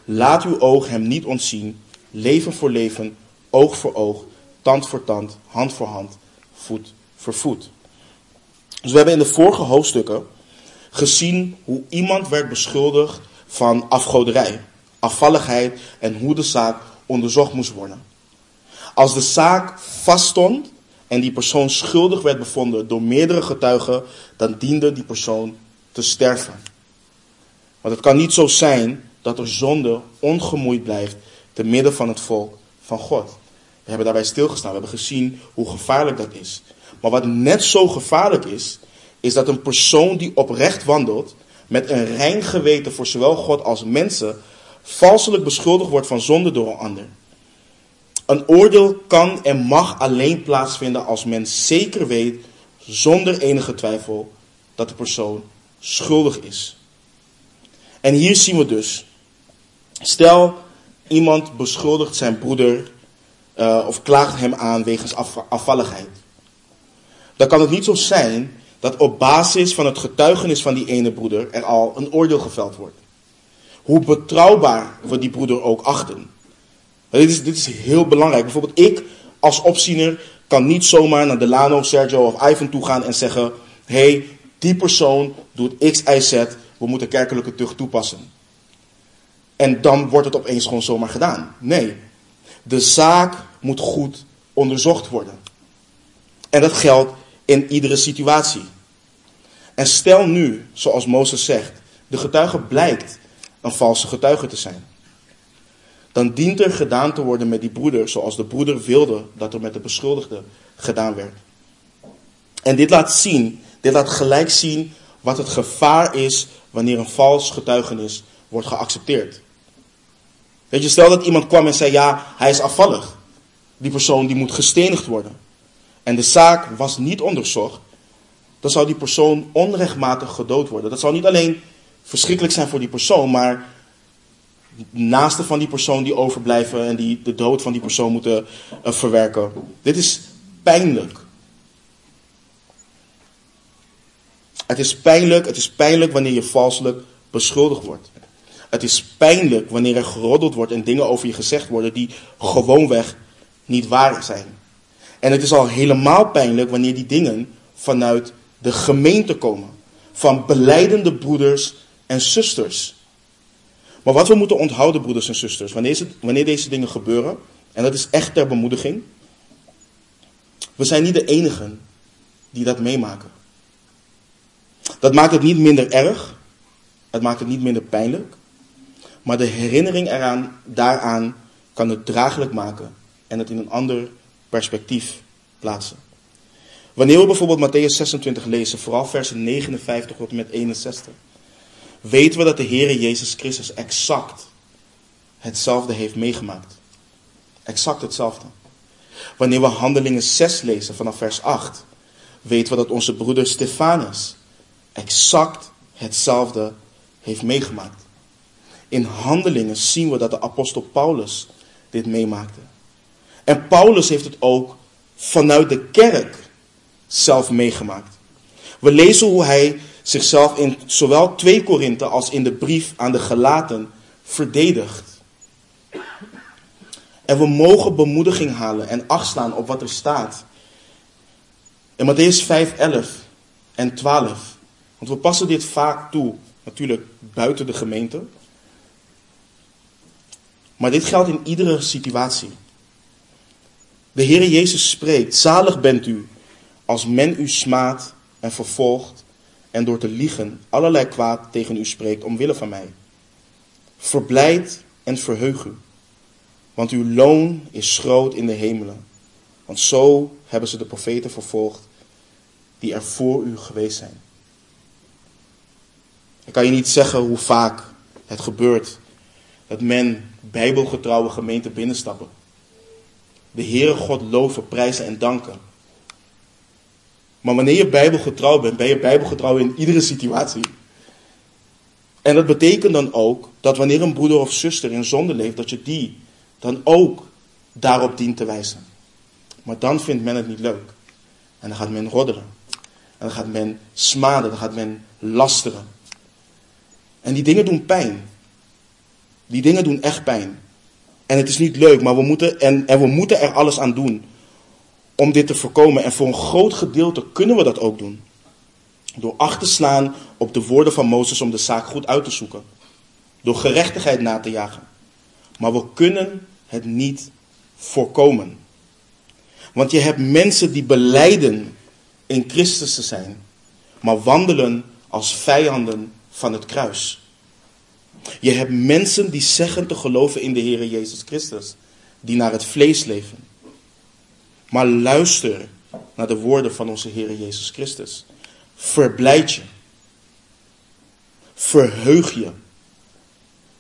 Laat uw oog hem niet ontzien, leven voor leven, oog voor oog, tand voor tand, hand voor hand, voet voor voet. Dus we hebben in de vorige hoofdstukken gezien hoe iemand werd beschuldigd van afgoderij, afvalligheid en hoe de zaak onderzocht moest worden. Als de zaak vaststond en die persoon schuldig werd bevonden door meerdere getuigen, dan diende die persoon te sterven. Want het kan niet zo zijn dat er zonde ongemoeid blijft te midden van het volk van God. We hebben daarbij stilgestaan, we hebben gezien hoe gevaarlijk dat is. Maar wat net zo gevaarlijk is, is dat een persoon die oprecht wandelt, met een rein geweten voor zowel God als mensen, valselijk beschuldigd wordt van zonde door een ander. Een oordeel kan en mag alleen plaatsvinden als men zeker weet, zonder enige twijfel, dat de persoon schuldig is. En hier zien we dus, stel iemand beschuldigt zijn broeder uh, of klaagt hem aan wegens afvalligheid. Dan kan het niet zo zijn dat op basis van het getuigenis van die ene broeder er al een oordeel geveld wordt. Hoe betrouwbaar we die broeder ook achten. Dit is, dit is heel belangrijk. Bijvoorbeeld ik als opziener kan niet zomaar naar Delano, Sergio of Ivan toe gaan en zeggen... hey, die persoon doet X, Y, Z, we moeten kerkelijke tucht toepassen. En dan wordt het opeens gewoon zomaar gedaan. Nee, de zaak moet goed onderzocht worden. En dat geldt in iedere situatie. En stel nu, zoals Mozes zegt, de getuige blijkt een valse getuige te zijn dan dient er gedaan te worden met die broeder zoals de broeder wilde dat er met de beschuldigde gedaan werd. En dit laat zien, dit laat gelijk zien wat het gevaar is wanneer een vals getuigenis wordt geaccepteerd. Weet je, stel dat iemand kwam en zei ja, hij is afvallig. Die persoon die moet gestenigd worden. En de zaak was niet onderzocht, dan zou die persoon onrechtmatig gedood worden. Dat zou niet alleen verschrikkelijk zijn voor die persoon, maar naasten van die persoon die overblijven en die de dood van die persoon moeten uh, verwerken. Dit is pijnlijk. Het is pijnlijk, het is pijnlijk wanneer je valselijk beschuldigd wordt. Het is pijnlijk wanneer er geroddeld wordt en dingen over je gezegd worden die gewoonweg niet waar zijn. En het is al helemaal pijnlijk wanneer die dingen vanuit de gemeente komen. Van beleidende broeders en zusters. Maar wat we moeten onthouden, broeders en zusters, wanneer, wanneer deze dingen gebeuren, en dat is echt ter bemoediging, we zijn niet de enigen die dat meemaken. Dat maakt het niet minder erg, het maakt het niet minder pijnlijk, maar de herinnering eraan, daaraan kan het draaglijk maken en het in een ander perspectief plaatsen. Wanneer we bijvoorbeeld Matthäus 26 lezen, vooral versen 59 tot en met 61, weten we dat de Heer Jezus Christus exact hetzelfde heeft meegemaakt. Exact hetzelfde. Wanneer we Handelingen 6 lezen vanaf vers 8, weten we dat onze broeder Stefanus exact hetzelfde heeft meegemaakt. In Handelingen zien we dat de apostel Paulus dit meemaakte. En Paulus heeft het ook vanuit de kerk zelf meegemaakt. We lezen hoe hij zichzelf in zowel 2 Korinthe als in de brief aan de Galaten verdedigt. En we mogen bemoediging halen en achtslaan op wat er staat. In Matthäus 5, 11 en 12. Want we passen dit vaak toe, natuurlijk buiten de gemeente. Maar dit geldt in iedere situatie. De Heer Jezus spreekt: Zalig bent u als men u smaadt en vervolgt en door te liegen allerlei kwaad tegen u spreekt omwille van mij. Verblijd en verheug u, want uw loon is groot in de hemelen. Want zo hebben ze de profeten vervolgd die er voor u geweest zijn. Ik kan je niet zeggen hoe vaak het gebeurt dat men bijbelgetrouwe gemeenten binnenstappen. De Heere God loven, prijzen en danken. Maar wanneer je bijbelgetrouw bent, ben je bijbelgetrouw in iedere situatie. En dat betekent dan ook dat wanneer een broeder of zuster in zonde leeft, dat je die dan ook daarop dient te wijzen. Maar dan vindt men het niet leuk. En dan gaat men roddelen. En dan gaat men smaden, dan gaat men lasteren. En die dingen doen pijn. Die dingen doen echt pijn. En het is niet leuk, maar we moeten, en, en we moeten er alles aan doen om dit te voorkomen. En voor een groot gedeelte kunnen we dat ook doen. Door acht te slaan op de woorden van Mozes om de zaak goed uit te zoeken. Door gerechtigheid na te jagen. Maar we kunnen het niet voorkomen. Want je hebt mensen die beleiden in Christus te zijn, maar wandelen als vijanden van het kruis. Je hebt mensen die zeggen te geloven in de Heer Jezus Christus, die naar het vlees leven. Maar luister naar de woorden van onze Heer Jezus Christus. Verblijd je. Verheug je.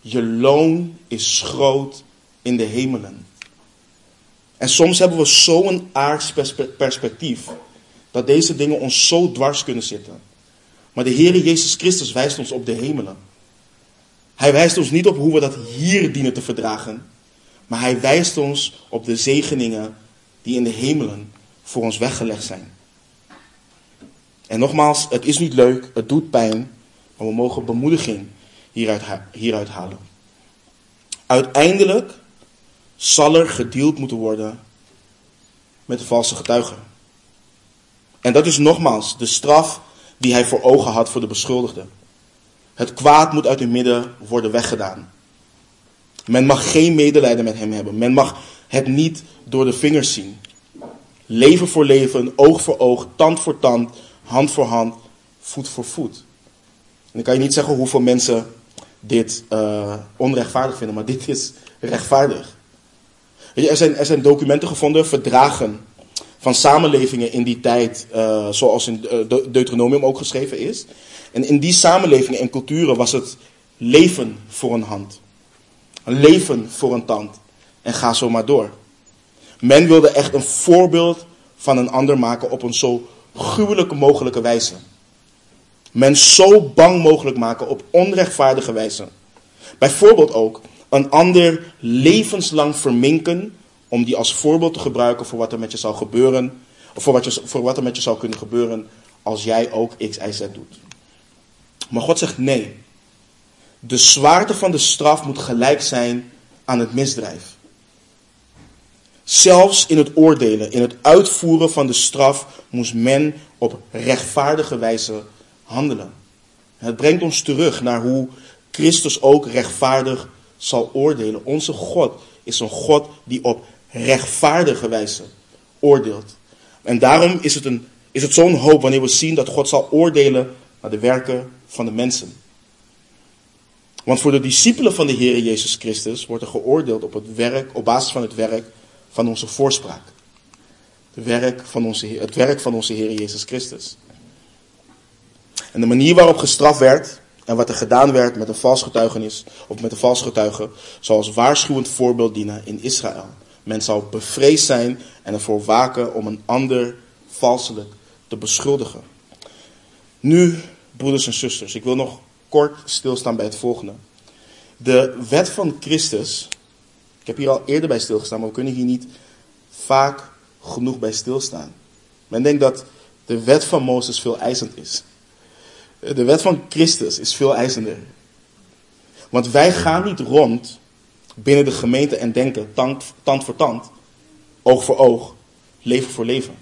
Je loon is groot in de hemelen. En soms hebben we zo'n aards perspectief dat deze dingen ons zo dwars kunnen zitten. Maar de Heer Jezus Christus wijst ons op de hemelen. Hij wijst ons niet op hoe we dat hier dienen te verdragen, maar hij wijst ons op de zegeningen die in de hemelen voor ons weggelegd zijn. En nogmaals, het is niet leuk, het doet pijn, maar we mogen bemoediging hieruit, hieruit halen. Uiteindelijk zal er gedeeld moeten worden met de valse getuigen. En dat is nogmaals de straf die hij voor ogen had voor de beschuldigde. Het kwaad moet uit het midden worden weggedaan. Men mag geen medelijden met hem hebben. Men mag het niet door de vingers zien. Leven voor leven, oog voor oog, tand voor tand, hand voor hand, voet voor voet. En dan kan je niet zeggen hoeveel mensen dit uh, onrechtvaardig vinden, maar dit is rechtvaardig. Er, zijn, er zijn documenten gevonden, verdragen van samenlevingen in die tijd, uh, zoals in uh, Deuteronomium ook geschreven is. En in die samenlevingen en culturen was het leven voor een hand. Leven voor een tand. En ga zo maar door. Men wilde echt een voorbeeld van een ander maken op een zo gruwelijke mogelijke wijze. Men zo bang mogelijk maken op onrechtvaardige wijze. Bijvoorbeeld ook een ander levenslang verminken om die als voorbeeld te gebruiken voor wat er met je zou gebeuren. Of voor wat, je, voor wat er met je zou kunnen gebeuren als jij ook X, Y, Z doet. Maar God zegt nee. De zwaarte van de straf moet gelijk zijn aan het misdrijf. Zelfs in het oordelen, in het uitvoeren van de straf, moest men op rechtvaardige wijze handelen. Het brengt ons terug naar hoe Christus ook rechtvaardig zal oordelen. Onze God is een God die op rechtvaardige wijze oordeelt. En daarom is het, een, is het zo'n hoop wanneer we zien dat God zal oordelen naar de werken van de mensen. Want voor de discipelen van de Heer Jezus Christus wordt er geoordeeld op, het werk, op basis van het werk van onze voorspraak. Het werk van onze, het werk van onze Heer Jezus Christus. En de manier waarop gestraft werd en wat er gedaan werd met een vals getuigenis of met een vals getuige, zal als waarschuwend voorbeeld dienen in Israël. Men zou bevreesd zijn en ervoor waken om een ander valselijk te beschuldigen. Nu, broeders en zusters, ik wil nog kort stilstaan bij het volgende. De wet van Christus, ik heb hier al eerder bij stilgestaan, maar we kunnen hier niet vaak genoeg bij stilstaan. Men denkt dat de wet van Mozes veel eisend is. De wet van Christus is veel eisender. Want wij gaan niet rond binnen de gemeente en denken tand, tand voor tand, oog voor oog, leven voor leven.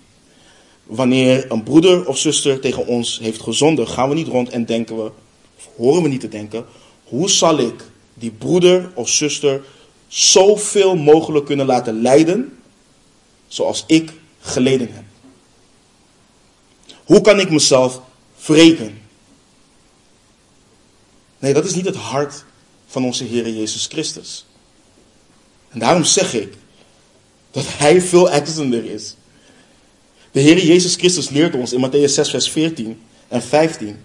Wanneer een broeder of zuster tegen ons heeft gezonden, gaan we niet rond en denken we, of horen we niet te denken, hoe zal ik die broeder of zuster zoveel mogelijk kunnen laten lijden zoals ik geleden heb? Hoe kan ik mezelf wreken? Nee, dat is niet het hart van onze Heer Jezus Christus. En daarom zeg ik dat Hij veel eisender is. De Heer Jezus Christus leert ons in Matthäus 6, vers 14 en 15.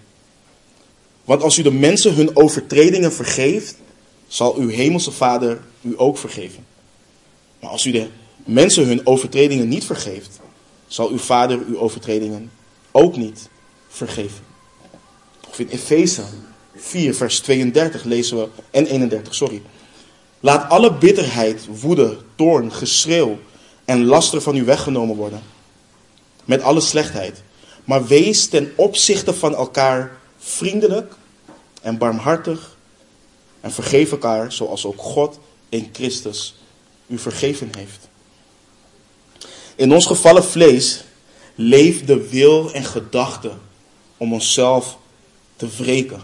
Want als u de mensen hun overtredingen vergeeft, zal uw hemelse Vader u ook vergeven. Maar als u de mensen hun overtredingen niet vergeeft, zal uw Vader uw overtredingen ook niet vergeven. Of in Efeze 4, vers 32 lezen we, en 31, sorry. Laat alle bitterheid, woede, toorn, geschreeuw en laster van u weggenomen worden. Met alle slechtheid. Maar wees ten opzichte van elkaar vriendelijk en barmhartig. En vergeef elkaar zoals ook God in Christus u vergeven heeft. In ons gevallen vlees leeft de wil en gedachte om onszelf te wreken.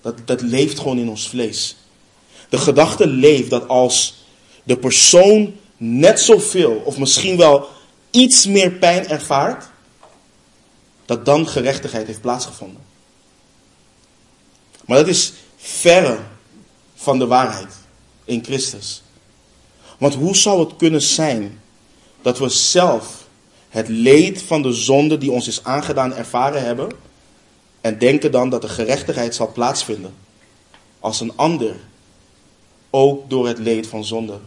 Dat, dat leeft gewoon in ons vlees. De gedachte leeft dat als de persoon net zoveel of misschien wel iets meer pijn ervaart, dat dan gerechtigheid heeft plaatsgevonden. Maar dat is verre van de waarheid in Christus. Want hoe zou het kunnen zijn dat we zelf het leed van de zonde die ons is aangedaan ervaren hebben en denken dan dat de gerechtigheid zal plaatsvinden als een ander ook door het leed van zonde,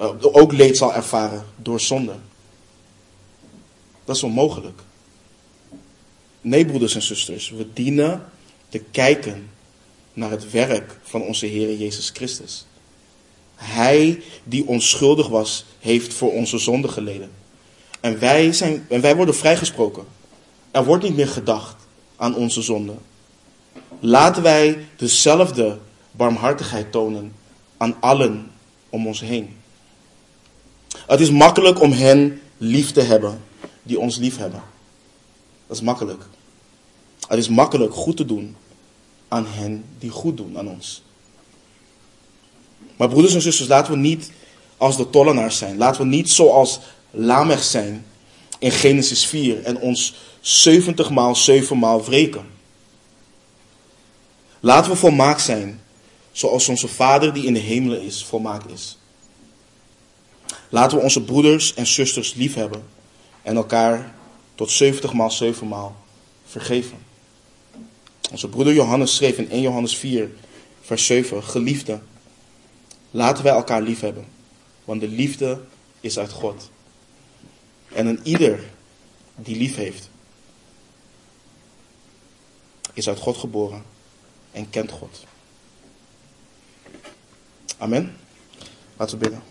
uh, ook leed zal ervaren door zonde. Dat is onmogelijk. Nee, broeders en zusters, we dienen te kijken naar het werk van onze Heer Jezus Christus. Hij die onschuldig was, heeft voor onze zonde geleden. En wij, zijn, en wij worden vrijgesproken. Er wordt niet meer gedacht aan onze zonde. Laten wij dezelfde barmhartigheid tonen aan allen om ons heen. Het is makkelijk om hen lief te hebben die ons lief hebben. Dat is makkelijk. Het is makkelijk goed te doen aan hen die goed doen aan ons. Maar broeders en zusters, laten we niet als de tollenaars zijn. Laten we niet zoals Lamech zijn in Genesis 4 en ons 70 maal 7 maal wreken. Laten we volmaakt zijn, zoals onze Vader die in de hemelen is, volmaakt is. Laten we onze broeders en zusters lief hebben en elkaar tot 70 maal 7 maal vergeven. Onze broeder Johannes schreef in 1 Johannes 4, vers 7, Geliefde, laten wij elkaar lief hebben, want de liefde is uit God. En een ieder die lief heeft, is uit God geboren en kent God. Amen. Laten we bidden.